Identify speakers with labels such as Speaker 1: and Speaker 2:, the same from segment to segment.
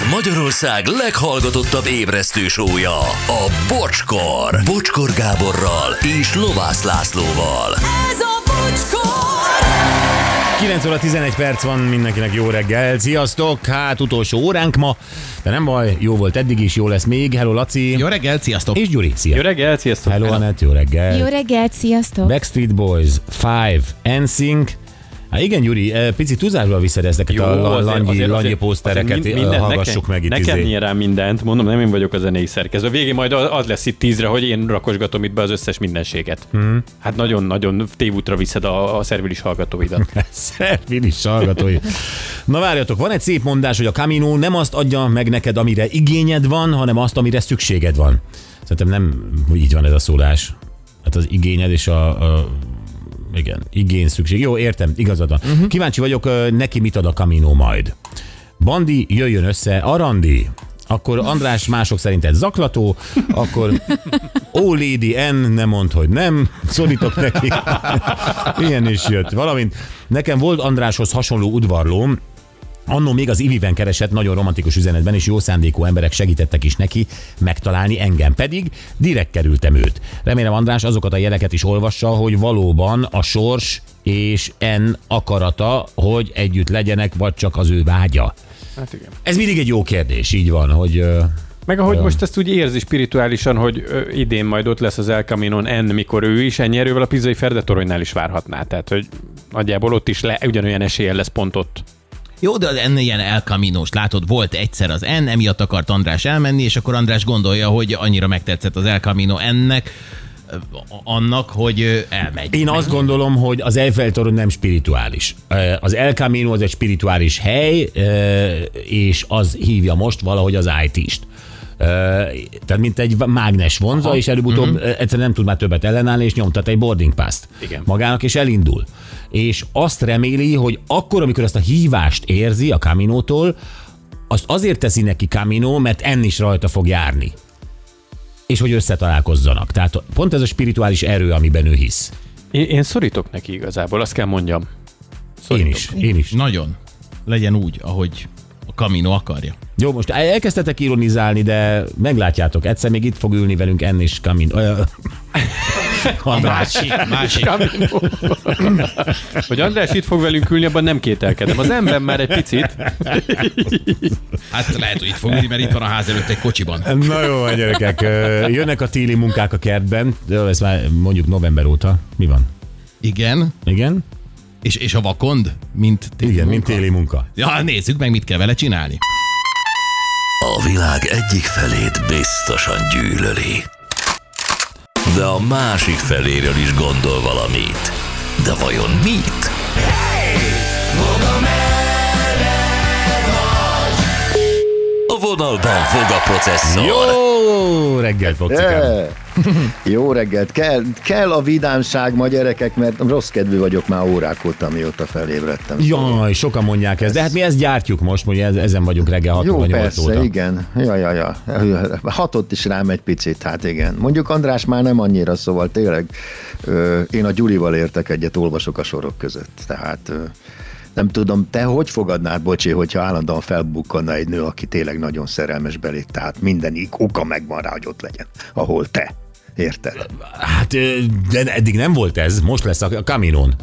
Speaker 1: Ez Magyarország leghallgatottabb ébresztő sója, a Bocskor. Bocskor Gáborral és Lovász Lászlóval.
Speaker 2: Ez a bocskor!
Speaker 3: 9 óra 11 perc van, mindenkinek jó reggel. Sziasztok! Hát utolsó óránk ma, de nem baj, jó volt eddig is, jó lesz még. Hello Laci.
Speaker 4: Jó reggel, sziasztok!
Speaker 3: És Gyuri, szia.
Speaker 5: Jó reggel, sziasztok!
Speaker 3: Hello Anett, jó reggel.
Speaker 6: Jó reggelt, sziasztok!
Speaker 3: Backstreet Boys, Five, NSYNC. Hát igen, Gyuri, eh, pici túlzásba viszed ezeket a la- langyi, langyi pósztereket,
Speaker 5: azért
Speaker 3: eh,
Speaker 5: minden-
Speaker 3: hallgassuk meg itt.
Speaker 5: Nekem
Speaker 3: izé.
Speaker 5: rá mindent, mondom, nem én vagyok a zenei szerkező. A végén majd az lesz itt tízre, hogy én rakosgatom itt be az összes mindenséget. Hmm. Hát nagyon-nagyon tévútra viszed a, a szervilis hallgatóidat.
Speaker 3: Szervin is hallgatói. Na várjatok, van egy szép mondás, hogy a Camino nem azt adja meg neked, amire igényed van, hanem azt, amire szükséged van. Szerintem nem így van ez a szólás. Hát az igényed és a, a igen, igény szükség. Jó, értem, igazad van. Uh-huh. Kíváncsi vagyok, neki mit ad a Camino majd. Bandi, jöjjön össze, Arandi. Akkor András mások szerint egy zaklató, akkor Ó, Lady N, nem mond, hogy nem, szorítok neki. Ilyen is jött. Valamint nekem volt Andráshoz hasonló udvarlóm, Annó még az Iviben keresett nagyon romantikus üzenetben, és jó szándékú emberek segítettek is neki megtalálni engem. Pedig direkt kerültem őt. Remélem András azokat a jeleket is olvassa, hogy valóban a sors és en akarata, hogy együtt legyenek, vagy csak az ő vágya.
Speaker 5: Hát igen.
Speaker 3: Ez mindig egy jó kérdés, így van, hogy
Speaker 5: Meg ahogy most ezt úgy érzi spirituálisan, hogy idén majd ott lesz az El Caminon N, mikor ő is ennyi erővel a pizzai Ferdetoronnál is várhatná. Tehát, hogy nagyjából ott is le, ugyanolyan esélye lesz pont ott.
Speaker 4: Jó, de N ilyen elkaminós. Látod, volt egyszer az N, emiatt akart András elmenni, és akkor András gondolja, hogy annyira megtetszett az El Camino ennek, ö, annak, hogy ö, elmegy.
Speaker 3: Én azt gondolom, hogy az Eiffel torony nem spirituális. Ö, Az El Camino az egy spirituális hely, és az hívja most valahogy az IT-st. Tehát mint egy mágnes vonza, Aha. és előbb-utóbb uh-huh. egyszerűen nem tud már többet ellenállni, és nyomtat egy boarding pass
Speaker 5: Igen.
Speaker 3: magának, és elindul. És azt reméli, hogy akkor, amikor ezt a hívást érzi a Caminótól, azt azért teszi neki Camino, mert enni is rajta fog járni. És hogy összetalálkozzanak. Tehát pont ez a spirituális erő, amiben ő hisz.
Speaker 5: Én, én szorítok neki igazából, azt kell mondjam.
Speaker 3: Én
Speaker 5: Szorítok.
Speaker 3: is, én is.
Speaker 4: Nagyon. Legyen úgy, ahogy a Camino akarja.
Speaker 3: Jó, most elkezdtetek ironizálni, de meglátjátok, egyszer még itt fog ülni velünk enni és Kamin. Ö, András.
Speaker 4: Másik, másik.
Speaker 5: Hogy András itt fog velünk ülni, abban nem kételkedem. Az ember már egy picit.
Speaker 4: Hát lehet, hogy itt fog ülni, mert itt van a ház előtt egy kocsiban.
Speaker 3: Na jó, van, gyerekek. Jönnek a téli munkák a kertben, ez már mondjuk november óta. Mi van?
Speaker 4: Igen.
Speaker 3: Igen?
Speaker 4: És, és a vakond, mint téli
Speaker 3: Igen, mint
Speaker 4: munka?
Speaker 3: téli munka.
Speaker 4: Ja, nézzük meg, mit kell vele csinálni.
Speaker 1: A világ egyik felét biztosan gyűlöli. De a másik feléről is gondol valamit. De vajon mit? A vonalban fog a processzor.
Speaker 3: Jó reggelt, Focikám.
Speaker 7: Eh, Jó reggelt! Kell, kell a vidámság ma gyerekek, mert rossz kedvű vagyok már órák óta, mióta felébredtem.
Speaker 3: Jaj, sokan mondják ezt, de hát mi ezt gyártjuk most, hogy ez- ezen vagyunk reggel 6
Speaker 7: Jó,
Speaker 3: vagy 8
Speaker 7: persze,
Speaker 3: óta.
Speaker 7: igen. Ja, ja, ja. Hatott is rám egy picit, hát igen. Mondjuk András már nem annyira, szóval tényleg ö, én a Gyurival értek egyet, olvasok a sorok között. Tehát ö, nem tudom, te hogy fogadnád, bocsi, hogyha állandóan felbukkanna egy nő, aki tényleg nagyon szerelmes belé, tehát minden oka megvan rá, hogy ott legyen, ahol te. Érted?
Speaker 3: Hát de eddig nem volt ez, most lesz a Caminon.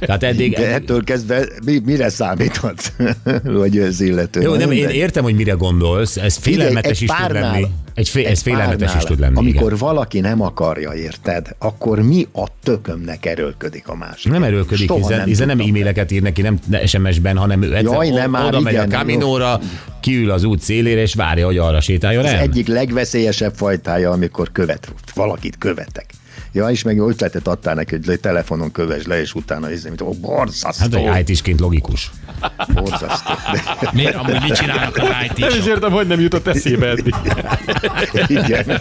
Speaker 3: Tehát eddig,
Speaker 7: De ettől kezdve mi, mire számíthatsz, hogy ez illető?
Speaker 3: Jó, nem, én értem, hogy mire gondolsz, ez félelmetes
Speaker 7: egy
Speaker 3: is tud
Speaker 7: párnál-
Speaker 3: lenni. Egy fé, ez félelmetes
Speaker 7: párnál,
Speaker 3: is tud lenni.
Speaker 7: Amikor
Speaker 3: igen.
Speaker 7: valaki nem akarja, érted, akkor mi a tökömnek erőlködik a másik?
Speaker 3: Nem erőlködik,
Speaker 7: Soha
Speaker 3: hiszen, hiszen nem e-maileket ír neki, nem SMS-ben, hanem
Speaker 7: Jaj, nem
Speaker 3: oda megy a
Speaker 7: igen,
Speaker 3: Caminóra, kiül az út szélére, és várja, hogy arra sétáljon
Speaker 7: Ez
Speaker 3: el.
Speaker 7: egyik legveszélyesebb fajtája, amikor követ, valakit követek. Ja, és meg ötletet adtál neki, hogy le- telefonon kövess le, és utána izé, mint, ó, borzasztó,
Speaker 3: Hát egy it logikus.
Speaker 7: borzasztó. De,
Speaker 4: Miért amúgy mit csinálnak a
Speaker 5: Nem is
Speaker 4: it
Speaker 5: értem, hogy nem jutott eszébe eddig.
Speaker 7: igen.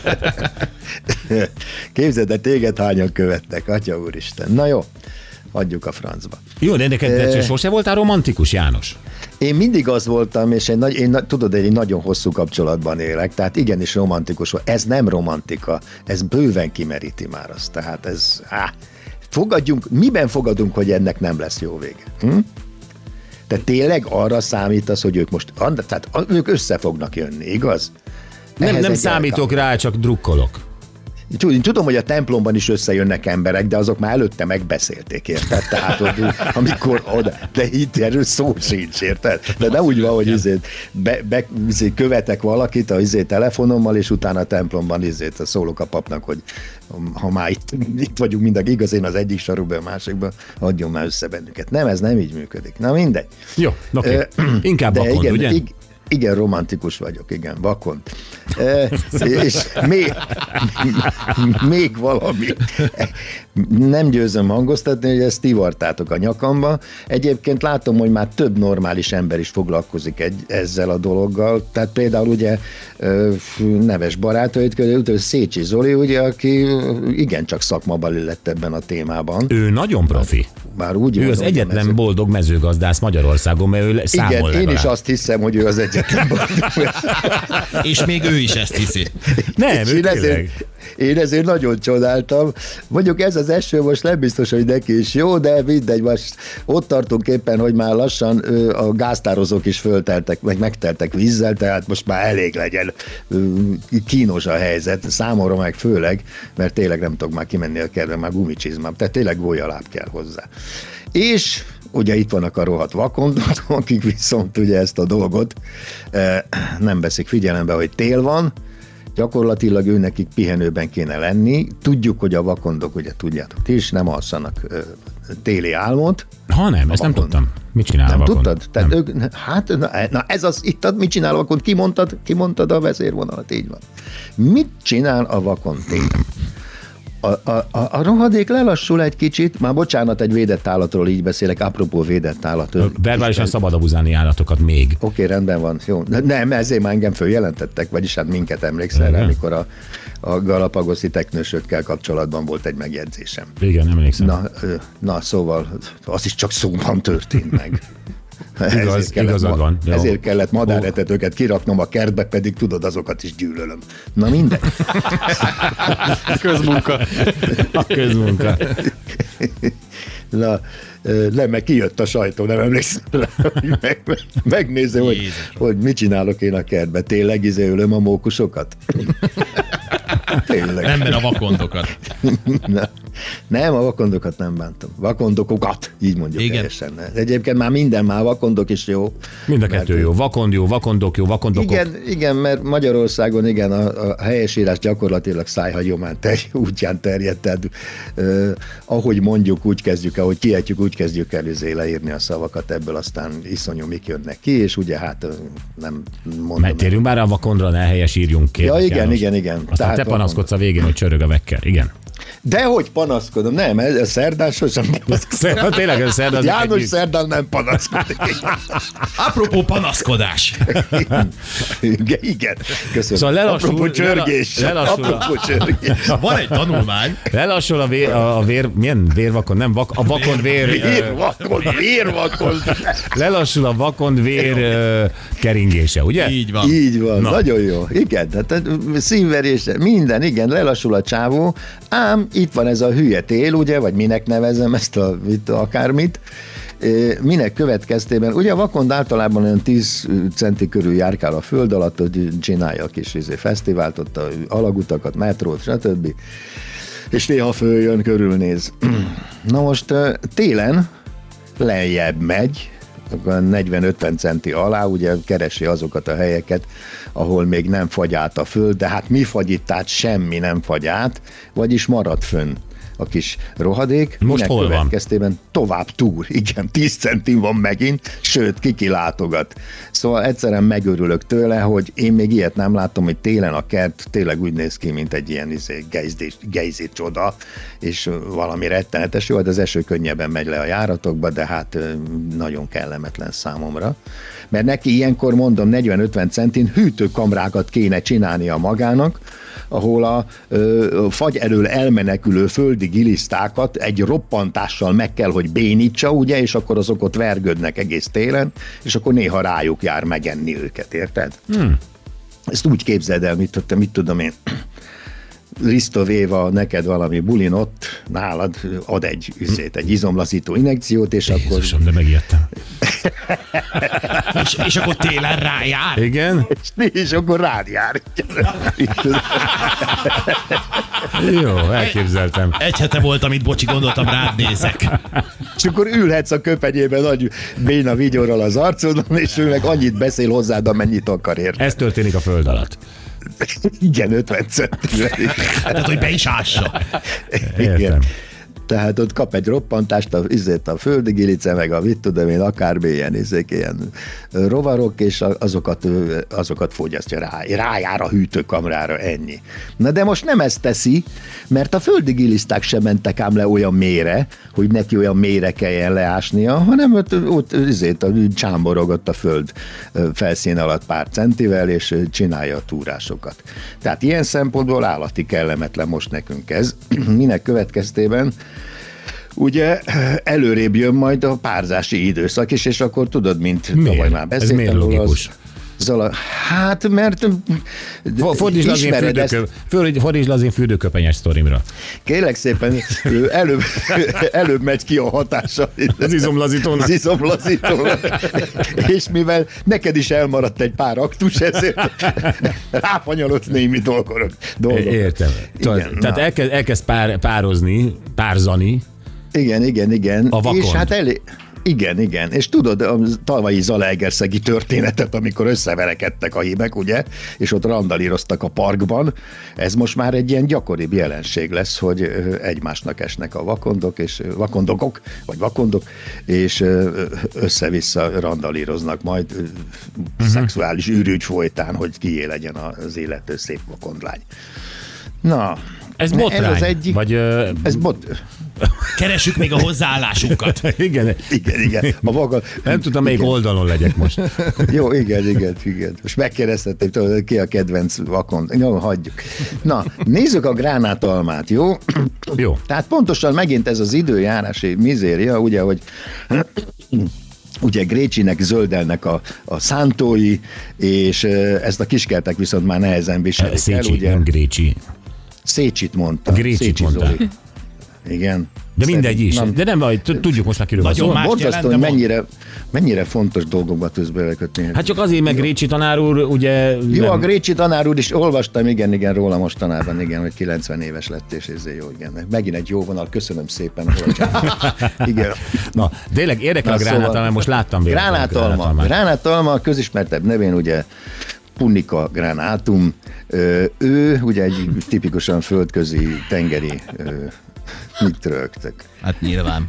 Speaker 7: Képzeld, de téged hányan követnek, atya úristen. Na jó, adjuk a francba.
Speaker 3: Jó, de neked de sose voltál romantikus, János?
Speaker 7: Én mindig az voltam, és én, nagy, én tudod, én egy nagyon hosszú kapcsolatban élek, tehát igenis romantikus volt. Ez nem romantika, ez bőven kimeríti már azt. Tehát ez, á, fogadjunk, miben fogadunk, hogy ennek nem lesz jó vége? Hm? Te tényleg arra számítasz, hogy ők most, tehát ők össze fognak jönni, igaz?
Speaker 3: Nem,
Speaker 7: Ehhez
Speaker 3: nem számítok rá, csak drukkolok.
Speaker 7: Én tudom, hogy a templomban is összejönnek emberek, de azok már előtte megbeszélték, érted? Tehát, hogy amikor oda, de itt erről szó sincs, érted? De nem úgy van, hogy izét, be, be, izét követek valakit a izé telefonommal, és utána a templomban izét szólok a papnak, hogy ha már itt, itt vagyunk mindenki, igaz, én az egyik sarokban, a másikban, adjon már össze bennünket. Nem, ez nem így működik. Na mindegy.
Speaker 3: Jó, oké.
Speaker 7: Ö,
Speaker 3: Inkább
Speaker 7: de
Speaker 3: vakond,
Speaker 7: igen,
Speaker 3: ugye?
Speaker 7: ig- igen, romantikus vagyok, igen, vakon. E, és még, még valami. Nem győzöm hangoztatni, hogy ezt tivartátok a nyakamba. Egyébként látom, hogy már több normális ember is foglalkozik egy, ezzel a dologgal. Tehát például ugye neves barátait közül, Szécsi Zoli, ugye, aki igencsak szakmabali lett ebben a témában.
Speaker 3: Ő nagyon profi.
Speaker 7: Bár úgy
Speaker 3: Ő az egyetlen
Speaker 7: mező-
Speaker 3: boldog mezőgazdász Magyarországon, mert ő számol
Speaker 7: Igen, én
Speaker 3: legalább.
Speaker 7: is azt hiszem, hogy ő az egyetlen boldog.
Speaker 4: És még ő is ezt hiszi.
Speaker 3: Nem,
Speaker 7: És
Speaker 3: ő
Speaker 7: én ezért,
Speaker 3: tényleg.
Speaker 7: Én ezért nagyon csodáltam. Mondjuk ez az eső most nem biztos, hogy neki is jó, de mindegy, most ott tartunk éppen, hogy már lassan a gáztározók is fölteltek, meg megteltek vízzel, tehát most már elég legyen. Kínos a helyzet, számomra meg főleg, mert tényleg nem tudok már kimenni a kertbe, már gumicsizmám, tehát tényleg golyaláb kell hozzá. És ugye itt vannak a rohadt vakondok, akik viszont ugye ezt a dolgot nem veszik figyelembe, hogy tél van, gyakorlatilag ő nekik pihenőben kéne lenni. Tudjuk, hogy a vakondok, ugye tudjátok ti is, nem alszanak ö, téli álmot.
Speaker 3: Ha nem, ezt nem
Speaker 7: vakond.
Speaker 3: tudtam. Mit csinál
Speaker 7: Nem
Speaker 3: a vakond?
Speaker 7: tudtad? Tehát
Speaker 3: nem.
Speaker 7: ők, hát, na, na, ez az, itt ad, mit csinál a vakond? Kimondtad, kimondtad a vezérvonalat, így van. Mit csinál a vakond télen? A, a, a, rohadék lelassul egy kicsit, már bocsánat, egy védett állatról így beszélek, apropó védett állat. Oké,
Speaker 3: Verbálisan szabad abuzálni állatokat még.
Speaker 7: rendben van, jó. De Nem, ezért már engem följelentettek, vagyis hát minket emlékszel rá, amikor a, a galapagoszi teknősökkel kapcsolatban volt egy megjegyzésem.
Speaker 3: Igen, emlékszem.
Speaker 7: Na, na, szóval az is csak szóban történt meg.
Speaker 3: Igaz,
Speaker 7: ezért kellett,
Speaker 3: igazad van. Jó.
Speaker 7: Ezért kellett madáretetőket kiraknom a kertbe, pedig tudod, azokat is gyűlölöm. Na mindegy.
Speaker 5: Közmunka.
Speaker 3: A közmunka.
Speaker 7: Na, nem, meg kijött a sajtó, nem emlékszem rá, meg, meg, megnézem, hogy, hogy mit csinálok én a kertbe. Tényleg izé ölöm a mókusokat? Tényleg.
Speaker 4: Nemben a vakondokat.
Speaker 7: Nem, nem, a vakondokat nem bántam. Vakondokokat, így mondjuk
Speaker 4: Igen.
Speaker 7: helyesen. Egyébként már minden, már vakondok is jó.
Speaker 3: Mind a
Speaker 7: Mert
Speaker 3: kettő jó. Vakond jó, vakondok jó, vakondokok.
Speaker 7: Igen, igen, mert Magyarországon igen, a, a helyesírás gyakorlatilag szájhagyomán ter, útján terjedt, tehát eh, ahogy mondjuk, úgy kezdjük, ahogy kiejtjük, úgy kezdjük el izé leírni a szavakat, ebből aztán iszonyú mik jönnek ki, és ugye hát nem mondom.
Speaker 3: Mert térjünk már a vakondra, ne helyes írjunk ki.
Speaker 7: Ja, igen, igen, igen.
Speaker 3: Aztán
Speaker 7: Tehát
Speaker 3: te panaszkodsz a végén, hogy csörög a vekker. Igen.
Speaker 7: De hogy panaszkodom? Nem, ez, ez szerdán sosem
Speaker 3: Szerda, tényleg ez szerda. az
Speaker 7: János
Speaker 3: egyik-
Speaker 7: szerdán nem panaszkodik.
Speaker 4: Apropó panaszkodás.
Speaker 7: igen, igen, köszönöm.
Speaker 3: Szóval lelassul-
Speaker 7: Apropó csörgés.
Speaker 3: lela- lelassul a-
Speaker 7: Apropó csörgés.
Speaker 4: Van egy tanulmány,
Speaker 3: Lelassul a vér, a, a vér, milyen vérvakon, nem vak, a vér,
Speaker 7: vakon, vér vakon.
Speaker 3: lelassul a vakond vér keringése, ugye?
Speaker 4: így van.
Speaker 7: Így van,
Speaker 3: Na.
Speaker 7: nagyon jó. Igen, tehát szívverés, minden, igen, lelassul a csávó, ám itt van ez a hülye tél, ugye, vagy minek nevezem ezt a mit, akármit, minek következtében, ugye a vakond általában olyan 10 centi körül járkál a föld alatt, hogy csinálja a kis izé, fesztivált, ott a alagutakat, metrót, stb. És néha följön, körülnéz. Na most télen lejjebb megy, 40-50 centi alá, ugye keresi azokat a helyeket, ahol még nem fagy át a föld, de hát mi fagy itt át? Semmi nem fagy át, vagyis marad fönn a kis rohadék.
Speaker 3: Most hol van?
Speaker 7: következtében tovább túr, igen, 10 centim van megint, sőt, kikilátogat. Szóval egyszerűen megörülök tőle, hogy én még ilyet nem látom, hogy télen a kert tényleg úgy néz ki, mint egy ilyen izé, gejzdi, gejzi csoda, és valami rettenetes. Jó, hát az eső könnyebben megy le a járatokba, de hát nagyon kellemetlen számomra. Mert neki ilyenkor mondom 40-50 centin hűtőkamrákat kéne csinálnia magának, ahol a ö, fagy elől elmenekülő földi gilisztákat egy roppantással meg kell, hogy bénítsa, ugye, és akkor azok ott vergődnek egész télen, és akkor néha rájuk jár megenni őket, érted? Hmm. Ezt úgy képzeld el, mit, mit tudom én, Risto Véva neked valami bulin ott, nálad ad egy üzét, egy izomlaszító injekciót, és akkor
Speaker 3: Jézusom, de megijedtem.
Speaker 4: És, és akkor télen rájár.
Speaker 3: Igen?
Speaker 7: És, és akkor rád jár.
Speaker 3: Jó, elképzeltem.
Speaker 4: Egy hete volt, amit bocsi, gondoltam, rád nézek.
Speaker 7: És akkor ülhetsz a köpenyében nagy béna vigyorral az arcodon, és ő meg annyit beszél hozzád, amennyit akar érte.
Speaker 3: Ez történik a föld alatt.
Speaker 7: Igen, 50 centivel.
Speaker 4: Tehát, hogy be is ássa.
Speaker 3: Értem.
Speaker 7: Tehát ott kap egy roppantást, a, a földi gilice, meg a mit tudom én, akármi ilyen, ilyen rovarok, és azokat, azokat fogyasztja rá, rájár a hűtőkamrára, ennyi. Na de most nem ezt teszi, mert a földi giliszták sem mentek ám le olyan mélyre, hogy neki olyan mélyre kelljen leásnia, hanem ott, ott izét, csámborogott a föld felszín alatt pár centivel, és csinálja a túrásokat. Tehát ilyen szempontból állati kellemetlen most nekünk ez, minek következtében ugye előrébb jön majd a párzási időszak is, és akkor tudod, mint
Speaker 3: Miért?
Speaker 7: tavaly már
Speaker 3: Ez
Speaker 7: beszéltem
Speaker 3: miért
Speaker 7: róla, az-
Speaker 3: logikus?
Speaker 7: Zala, hát mert
Speaker 3: Fo- Fordítsd az én,
Speaker 7: ismered ezt,
Speaker 3: fürdőkö... Föl- fordítsd az én fürdőköpenyes sztorimra.
Speaker 7: kérlek szépen, ő előbb, előbb megy ki a hatása.
Speaker 3: Az izomlazítónak.
Speaker 7: Az izomlazítónak. És mivel neked is elmaradt egy pár aktus, ezért ráfanyalodsz némi dolgok.
Speaker 3: Értem.
Speaker 7: Igen,
Speaker 3: Tehát elkezd, elkezd pár, pározni, párzani,
Speaker 7: Igen, igen, igen.
Speaker 3: A vakond.
Speaker 7: És hát elé... Igen, igen. És tudod a tavalyi Zalaegerszegi történetet, amikor összeverekedtek a hímek, ugye, és ott randalíroztak a parkban, ez most már egy ilyen gyakoribb jelenség lesz, hogy egymásnak esnek a vakondok, és vakondokok, vagy vakondok, és össze-vissza randalíroznak majd
Speaker 3: Mhm.
Speaker 7: szexuális űrügy folytán, hogy kié legyen az illető szép vakondlány. Na,
Speaker 3: Ez botrány.
Speaker 7: Ez az egyik,
Speaker 3: Vagy,
Speaker 7: ez bot,
Speaker 4: Keressük még a hozzáállásunkat.
Speaker 3: igen.
Speaker 7: igen, igen. A vaga,
Speaker 3: Nem tudom, melyik
Speaker 7: igen.
Speaker 3: oldalon legyek most.
Speaker 7: Jó, igen, igen, igen. Most megkérdeztették, tudod, ki a kedvenc vakon. Jó, hagyjuk. Na, nézzük a gránátalmát, jó?
Speaker 3: Jó.
Speaker 7: Tehát pontosan megint ez az időjárási mizéria, ugye, hogy ugye Grécsinek zöldelnek a, a szántói, és ezt a kiskertek viszont már nehezen viselik el,
Speaker 3: Szécsi,
Speaker 7: ugye?
Speaker 3: nem Grécsi.
Speaker 7: Szécsit mondta.
Speaker 3: Grécsit
Speaker 7: Szécsi
Speaker 3: mondta.
Speaker 7: Zoli. Igen.
Speaker 3: De mindegy is.
Speaker 7: Nem.
Speaker 3: De nem baj, tud- tudjuk most már kiről van
Speaker 4: Nagyon
Speaker 3: szó.
Speaker 4: más
Speaker 7: Borzasztó,
Speaker 4: jelent,
Speaker 7: hogy mennyire, mennyire fontos dolgokba tudsz belekötni.
Speaker 3: Hát csak azért, meg Grécsi tanár úr, ugye...
Speaker 7: Jó,
Speaker 3: nem-
Speaker 7: a Grécsi tanár úr is olvastam, igen, igen, róla mostanában, igen, hogy 90 éves lett, és ez jó, igen. Megint egy jó vonal, köszönöm szépen. Hogy igen.
Speaker 3: Na, tényleg érdekel a
Speaker 7: Na,
Speaker 3: gránátalma,
Speaker 7: szóval-
Speaker 3: mert most láttam véletlenül a
Speaker 7: Gránátalma.
Speaker 3: gránátalmát.
Speaker 7: Gránátalma a közismertebb nevén ugye Punica granatum. Ö, Ő ugye egy tipikusan földközi tengeri ö, mit rögtök?
Speaker 4: Hát nyilván.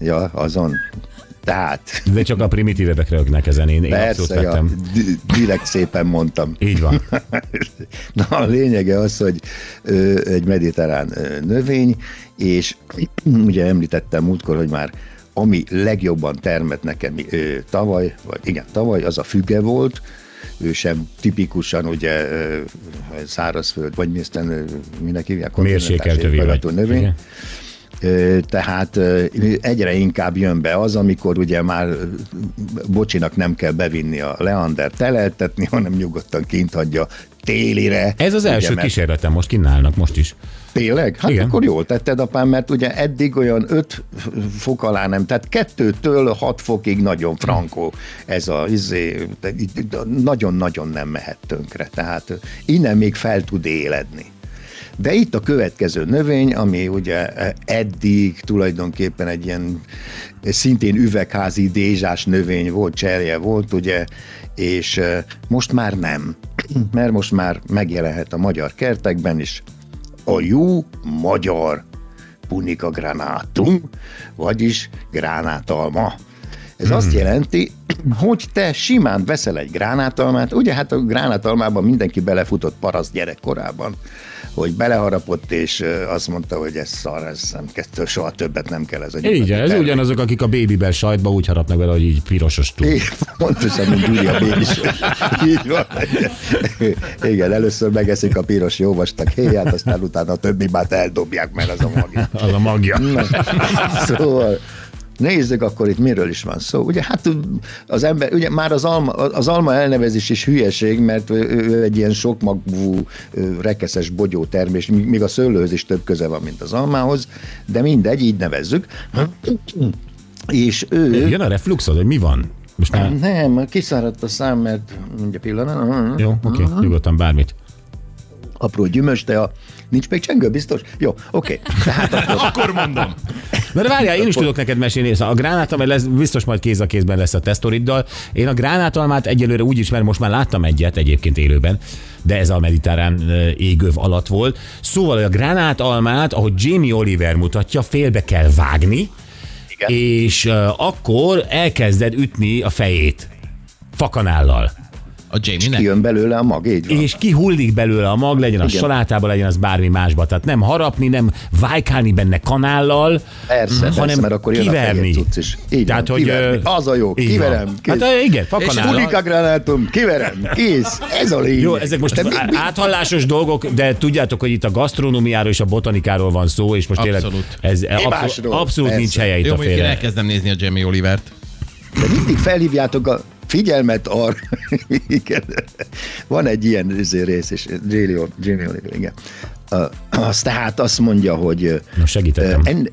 Speaker 7: Ja, azon. Tehát,
Speaker 3: De csak a primitívebek rögnek ezen, én, én
Speaker 7: persze, ja, direkt szépen mondtam.
Speaker 3: Így van.
Speaker 7: Na, a lényege az, hogy ö, egy mediterrán ö, növény, és ugye említettem múltkor, hogy már ami legjobban termett nekem ö, tavaly, vagy igen, tavaly, az a füge volt, ő sem tipikusan ugye szárazföld, vagy mi aztán ö, minek hívják?
Speaker 3: Mérsékelt
Speaker 7: növény.
Speaker 3: Igen.
Speaker 7: Tehát egyre inkább jön be az, amikor ugye már bocsinak nem kell bevinni a leander teleltetni, hanem nyugodtan kint hagyja télire.
Speaker 3: Ez az
Speaker 7: Ugye,
Speaker 3: első
Speaker 7: mert-
Speaker 3: kísérletem, most kínálnak most is.
Speaker 7: Tényleg? Hát
Speaker 3: Igen.
Speaker 7: akkor jól tetted, apám, mert ugye eddig olyan 5 fok alá nem, tehát kettőtől 6 fokig nagyon frankó ez a izé, nagyon-nagyon nem mehet tönkre, tehát innen még fel tud éledni. De itt a következő növény, ami ugye eddig tulajdonképpen egy ilyen szintén üvegházi dézsás növény volt, cserje volt, ugye, és eh, most már nem, mert most már megjelenhet a magyar kertekben is. A jó magyar punika granátum, vagyis gránátalma. Ez azt jelenti, hogy te simán veszel egy gránátalmát, ugye hát a gránátalmában mindenki belefutott paraszt gyerekkorában, hogy beleharapott, és azt mondta, hogy ez szar, ez nem kettő, soha többet nem kell ez a
Speaker 3: Így, ez
Speaker 7: termék.
Speaker 3: ugyanazok, akik a babybel sajtba úgy harapnak vele, hogy így pirosos túl.
Speaker 7: Igen, Pontosan, mint Gyuri a is. Így van. Igen, először megeszik a piros jó vastag héját, aztán utána a többi már eldobják, mert az a magja.
Speaker 3: Az a magja.
Speaker 7: Szóval Nézzük akkor itt miről is van szó. Ugye hát az ember, ugye már az alma, az alma elnevezés is hülyeség, mert ő, egy ilyen sokmagú, rekeszes bogyó termés, míg míg a szőlőhöz is több köze van, mint az almához, de mindegy, így nevezzük. És ő...
Speaker 3: Jön a refluxod, hogy mi van? Most már...
Speaker 7: Nem, kiszáradt a szám, mert mondja pillanat.
Speaker 3: Jó, oké, okay, nyugodtan bármit.
Speaker 7: Apró gyümös, de a... nincs még csengő, biztos? Jó, oké. Tehát akkor
Speaker 4: Akkor mondom.
Speaker 3: Na de várjál, én is tudok neked mesélni, szóval a gránátalma lesz, biztos majd kéz a kézben lesz a tesztoriddal. Én a gránátalmát egyelőre úgy ismerem, most már láttam egyet egyébként élőben, de ez a mediterrán ö, égöv alatt volt. Szóval a gránátalmát, ahogy Jamie Oliver mutatja, félbe kell vágni,
Speaker 7: Igen.
Speaker 3: és akkor elkezded ütni a fejét fakanállal.
Speaker 4: A Jamie-nek?
Speaker 7: kijön belőle a mag, így van.
Speaker 3: És kihullik belőle a mag, legyen a
Speaker 7: Igen.
Speaker 3: salátába, legyen az bármi másba. Tehát nem harapni, nem vájkálni benne kanállal,
Speaker 7: Persze, persze,
Speaker 3: hanem
Speaker 7: mert akkor jön a
Speaker 3: kiverni.
Speaker 7: fehér cucc is. Így
Speaker 3: Tehát,
Speaker 7: van,
Speaker 3: hogy,
Speaker 7: kiverni. Az a jó, kiverem.
Speaker 3: van.
Speaker 7: kész.
Speaker 3: Hát igen, fakanállal.
Speaker 7: Hulika gránátom, kiverem, kész. Ez a lényeg.
Speaker 3: Jó, ezek most
Speaker 7: mi- mi-
Speaker 3: áthallásos dolgok, de tudjátok, hogy itt a gasztronómiáról és a botanikáról van szó, és most
Speaker 4: Abszolút.
Speaker 3: tényleg ez abszolút, abszolút
Speaker 7: persze.
Speaker 3: nincs helye itt
Speaker 4: Jó,
Speaker 3: a félre.
Speaker 4: elkezdem nézni a Jamie Olivert.
Speaker 7: De mindig felhívjátok a figyelmet arra. igen. Van egy ilyen izé rész, és Jamie Oliver, igen. Uh, az tehát azt mondja, hogy
Speaker 3: Na, segítettem.
Speaker 7: en,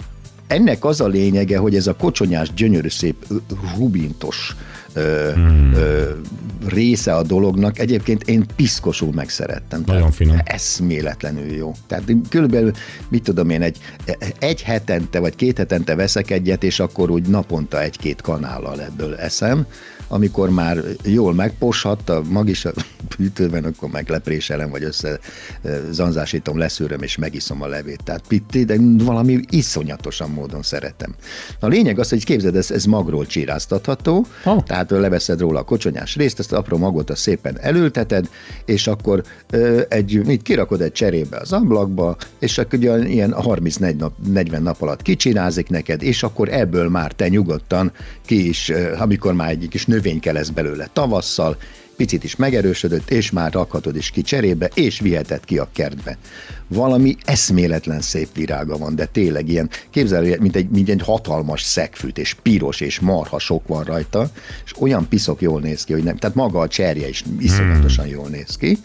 Speaker 7: ennek az a lényege, hogy ez a kocsonyás, gyönyörű szép rubintos ö,
Speaker 3: Hmm.
Speaker 7: ö, része a dolognak. Egyébként én piszkosul megszerettem.
Speaker 3: Nagyon finom.
Speaker 7: Eszméletlenül jó. Tehát körülbelül, mit tudom én, egy, egy hetente vagy két hetente veszek egyet, és akkor úgy naponta egy-két kanállal ebből eszem. Amikor már jól megposhat a mag is a hűtőben, akkor meglepréselem, vagy össze zanzásítom, leszűröm, és megiszom a levét. Tehát pitti, de valami iszonyatosan módon szeretem. A lényeg az, hogy képzeld, ez, ez magról csíráztatható,
Speaker 3: Oh.
Speaker 7: tehát leveszed róla a kocsonyás részt, ezt apró magot a szépen elülteted, és akkor ö, egy, mit kirakod egy cserébe az ablakba, és akkor ugye ilyen 34 nap, 40 nap alatt kicsinázik neked, és akkor ebből már te nyugodtan ki is, amikor már egy kis növényke lesz belőle tavasszal, picit is megerősödött, és már rakhatod is ki cserébe, és viheted ki a kertbe. Valami eszméletlen szép virága van, de tényleg ilyen, képzelj, el, mint egy, mint egy hatalmas szegfűt, és piros, és marha sok van rajta, és olyan piszok jól néz ki, hogy nem, tehát maga a cserje is iszonyatosan jól néz ki.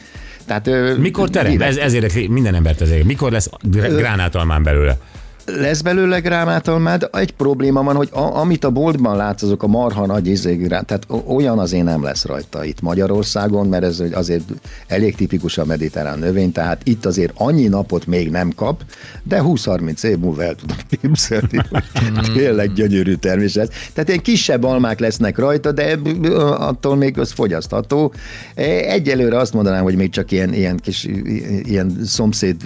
Speaker 7: Tehát,
Speaker 3: Mikor terem? Ez, ezért minden embert ezért. Mikor lesz gr- gránátalmán belőle?
Speaker 7: Lesz belőle gránátalmád, egy probléma van, hogy a, amit a boltban látsz, azok a marha nagy izé, grá- tehát olyan azért nem lesz rajta itt Magyarországon, mert ez azért elég tipikus a mediterrán növény, tehát itt azért annyi napot még nem kap, de 20-30 év múlva el tudom képzelni, hogy tényleg gyönyörű termés lesz. Tehát ilyen kisebb almák lesznek rajta, de attól még az fogyasztható. Egyelőre azt mondanám, hogy még csak ilyen, ilyen kis ilyen szomszéd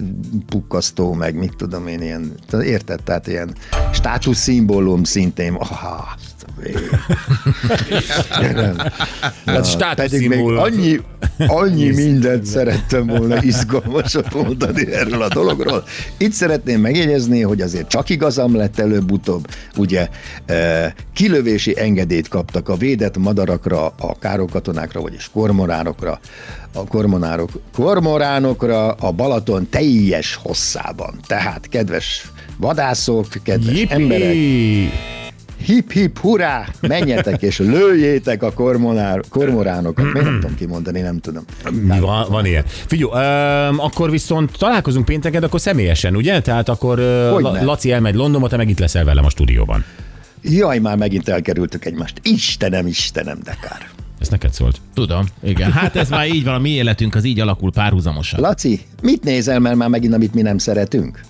Speaker 7: pukkasztó, meg mit tudom én, ilyen, érted? Tehát ilyen státuszszimbólum szintén. Istenem.
Speaker 3: Hát
Speaker 7: Na, pedig még annyi, annyi mindent szerettem volna izgalmasat mondani erről a dologról. Itt szeretném megjegyezni, hogy azért csak igazam lett előbb-utóbb. Ugye eh, kilövési engedélyt kaptak a védett madarakra, a károkatonákra, vagyis kormoránokra, a kormonárok, kormoránokra a Balaton teljes hosszában. Tehát, kedves vadászok, kedves emberek,
Speaker 3: Jippi!
Speaker 7: hip-hip, hurrá, menjetek és lőjétek a kormonár, kormoránokat. Még nem tudom kimondani, nem tudom.
Speaker 3: Mi van, van ilyen. Figyelj, öm, akkor viszont találkozunk pénteken, akkor személyesen, ugye? Tehát akkor ö. La- Laci elmegy Londonba, te meg itt leszel velem a stúdióban.
Speaker 7: Jaj, már megint elkerültük egymást. Istenem, Istenem, de kár.
Speaker 3: Ez neked szólt.
Speaker 4: Tudom, igen. Hát ez már így van, a mi életünk az így alakul párhuzamosan.
Speaker 7: Laci, mit nézel, mert már megint, amit mi nem szeretünk?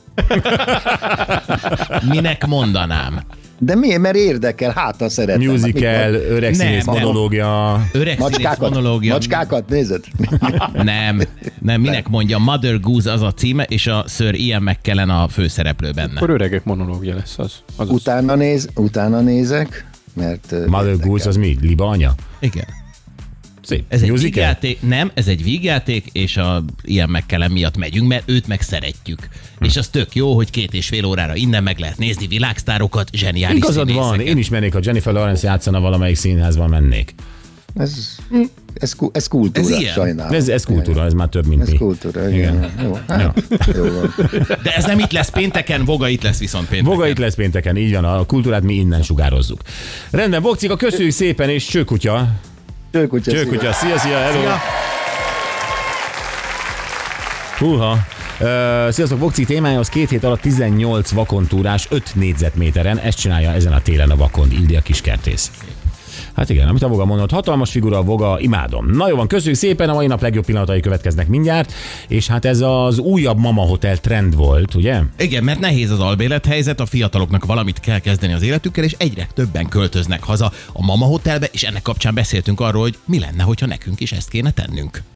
Speaker 4: Minek mondanám?
Speaker 7: De miért? Mert érdekel, hát ha szeretem.
Speaker 3: Musical, öreg
Speaker 4: Nem,
Speaker 3: színész
Speaker 4: nem.
Speaker 3: monológia.
Speaker 4: Öreg színész
Speaker 7: Macskákat,
Speaker 4: monológia.
Speaker 7: macskákat nézed?
Speaker 4: Nem, nem, minek mondja, Mother Goose az a címe, és a Sir Ian McKellen a főszereplő benne.
Speaker 5: Akkor öregek monológia lesz az. az, az.
Speaker 7: utána, néz, utána nézek, mert...
Speaker 3: Mother
Speaker 7: érdekel.
Speaker 3: Goose az mi? Liba anya?
Speaker 4: Igen.
Speaker 3: Szép.
Speaker 4: Ez egy
Speaker 3: Musical?
Speaker 4: vígjáték, nem, ez egy vígjáték, és a ilyen megkellen miatt megyünk, mert őt meg szeretjük. És az tök jó, hogy két és fél órára innen meg lehet nézni világsztárokat, zseniális
Speaker 3: Igazad van, én is mennék, ha Jennifer Lawrence játszana valamelyik színházban mennék.
Speaker 7: Ez, ez, ez kultúra,
Speaker 4: Ez ilyen.
Speaker 7: sajnálom.
Speaker 3: Ez, ez kultúra, ez már több, mint
Speaker 7: Ez
Speaker 3: mi.
Speaker 7: kultúra, igen. Jó, hát, jó van.
Speaker 4: De ez nem itt lesz pénteken, Voga itt lesz viszont pénteken.
Speaker 3: Voga itt lesz pénteken, így van, a kultúrát mi innen sugározzuk. Rendben, Bokcika, köszönjük szépen, és csőkutya.
Speaker 7: Csőkutya.
Speaker 3: Csőkutya, szia, szia, hello.
Speaker 4: Szia.
Speaker 3: Húha. Sziasztok, Vokci témája az két hét alatt 18 vakontúrás 5 négyzetméteren. Ezt csinálja ezen a télen a vakond, Ildi a kiskertész. Hát igen, amit a Voga mondott, hatalmas figura a Voga, imádom. Na jó van, köszönjük szépen, a mai nap legjobb pillanatai következnek mindjárt, és hát ez az újabb Mama Hotel trend volt, ugye?
Speaker 4: Igen, mert nehéz az albérlethelyzet, a fiataloknak valamit kell kezdeni az életükkel, és egyre többen költöznek haza a Mama Hotelbe, és ennek kapcsán beszéltünk arról, hogy mi lenne, hogyha nekünk is ezt kéne tennünk.